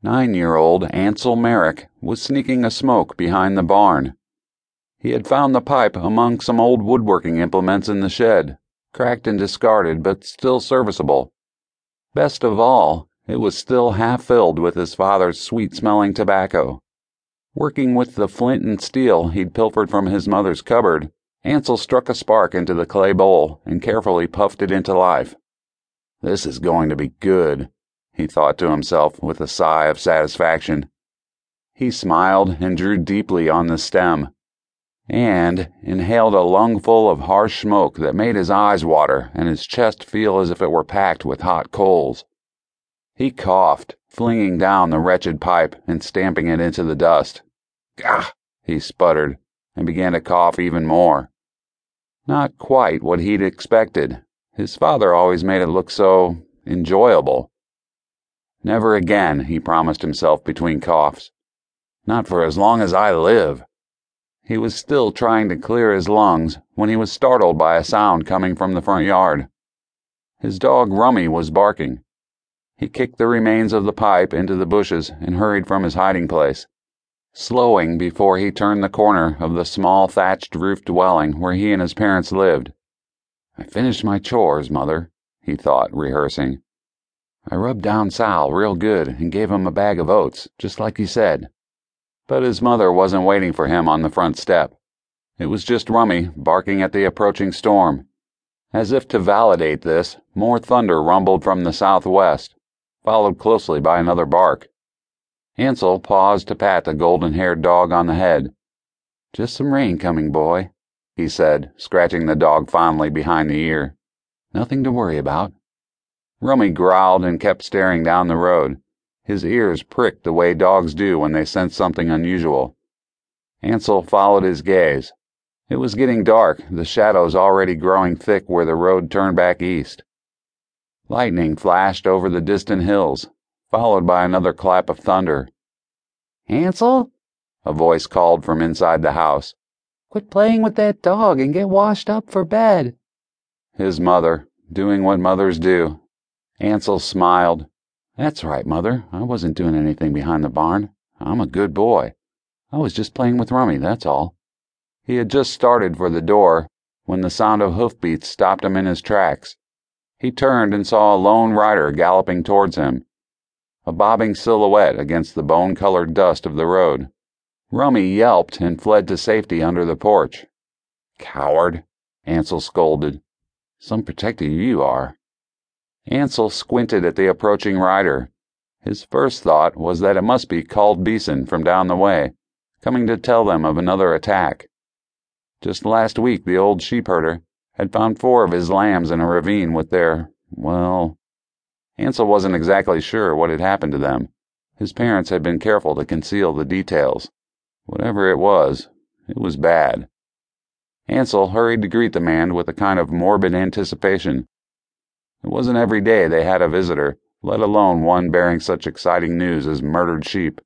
Nine year old Ansel Marric was sneaking a smoke behind the barn. He had found the pipe among some old woodworking implements in the shed, cracked and discarded, but still serviceable. Best of all, it was still half filled with his father's sweet smelling tobacco. Working with the flint and steel he'd pilfered from his mother's cupboard, Ansel struck a spark into the clay bowl and carefully puffed it into life. This is going to be good he thought to himself with a sigh of satisfaction. He smiled and drew deeply on the stem, and inhaled a lungful of harsh smoke that made his eyes water and his chest feel as if it were packed with hot coals. He coughed, flinging down the wretched pipe and stamping it into the dust. Gah! he sputtered, and began to cough even more. Not quite what he'd expected. His father always made it look so enjoyable. Never again, he promised himself between coughs. Not for as long as I live. He was still trying to clear his lungs when he was startled by a sound coming from the front yard. His dog Rummy was barking. He kicked the remains of the pipe into the bushes and hurried from his hiding place, slowing before he turned the corner of the small thatched roof dwelling where he and his parents lived. I finished my chores, mother, he thought, rehearsing. I rubbed down Sal real good and gave him a bag of oats, just like he said. But his mother wasn't waiting for him on the front step. It was just Rummy barking at the approaching storm. As if to validate this, more thunder rumbled from the southwest, followed closely by another bark. Ansel paused to pat the golden haired dog on the head. Just some rain coming, boy, he said, scratching the dog fondly behind the ear. Nothing to worry about. Rummy growled and kept staring down the road. His ears pricked the way dogs do when they sense something unusual. Ansel followed his gaze. It was getting dark, the shadows already growing thick where the road turned back east. Lightning flashed over the distant hills, followed by another clap of thunder. Ansel? A voice called from inside the house. Quit playing with that dog and get washed up for bed. His mother, doing what mothers do, Ansel smiled. That's right, Mother. I wasn't doing anything behind the barn. I'm a good boy. I was just playing with Rummy, that's all. He had just started for the door when the sound of hoofbeats stopped him in his tracks. He turned and saw a lone rider galloping towards him, a bobbing silhouette against the bone colored dust of the road. Rummy yelped and fled to safety under the porch. Coward, Ansel scolded. Some protector you are. Ansel squinted at the approaching rider. His first thought was that it must be Called Beeson from down the way, coming to tell them of another attack. Just last week the old sheepherder had found four of his lambs in a ravine with their, well, Ansel wasn't exactly sure what had happened to them. His parents had been careful to conceal the details. Whatever it was, it was bad. Ansel hurried to greet the man with a kind of morbid anticipation it wasn't every day they had a visitor, let alone one bearing such exciting news as murdered sheep.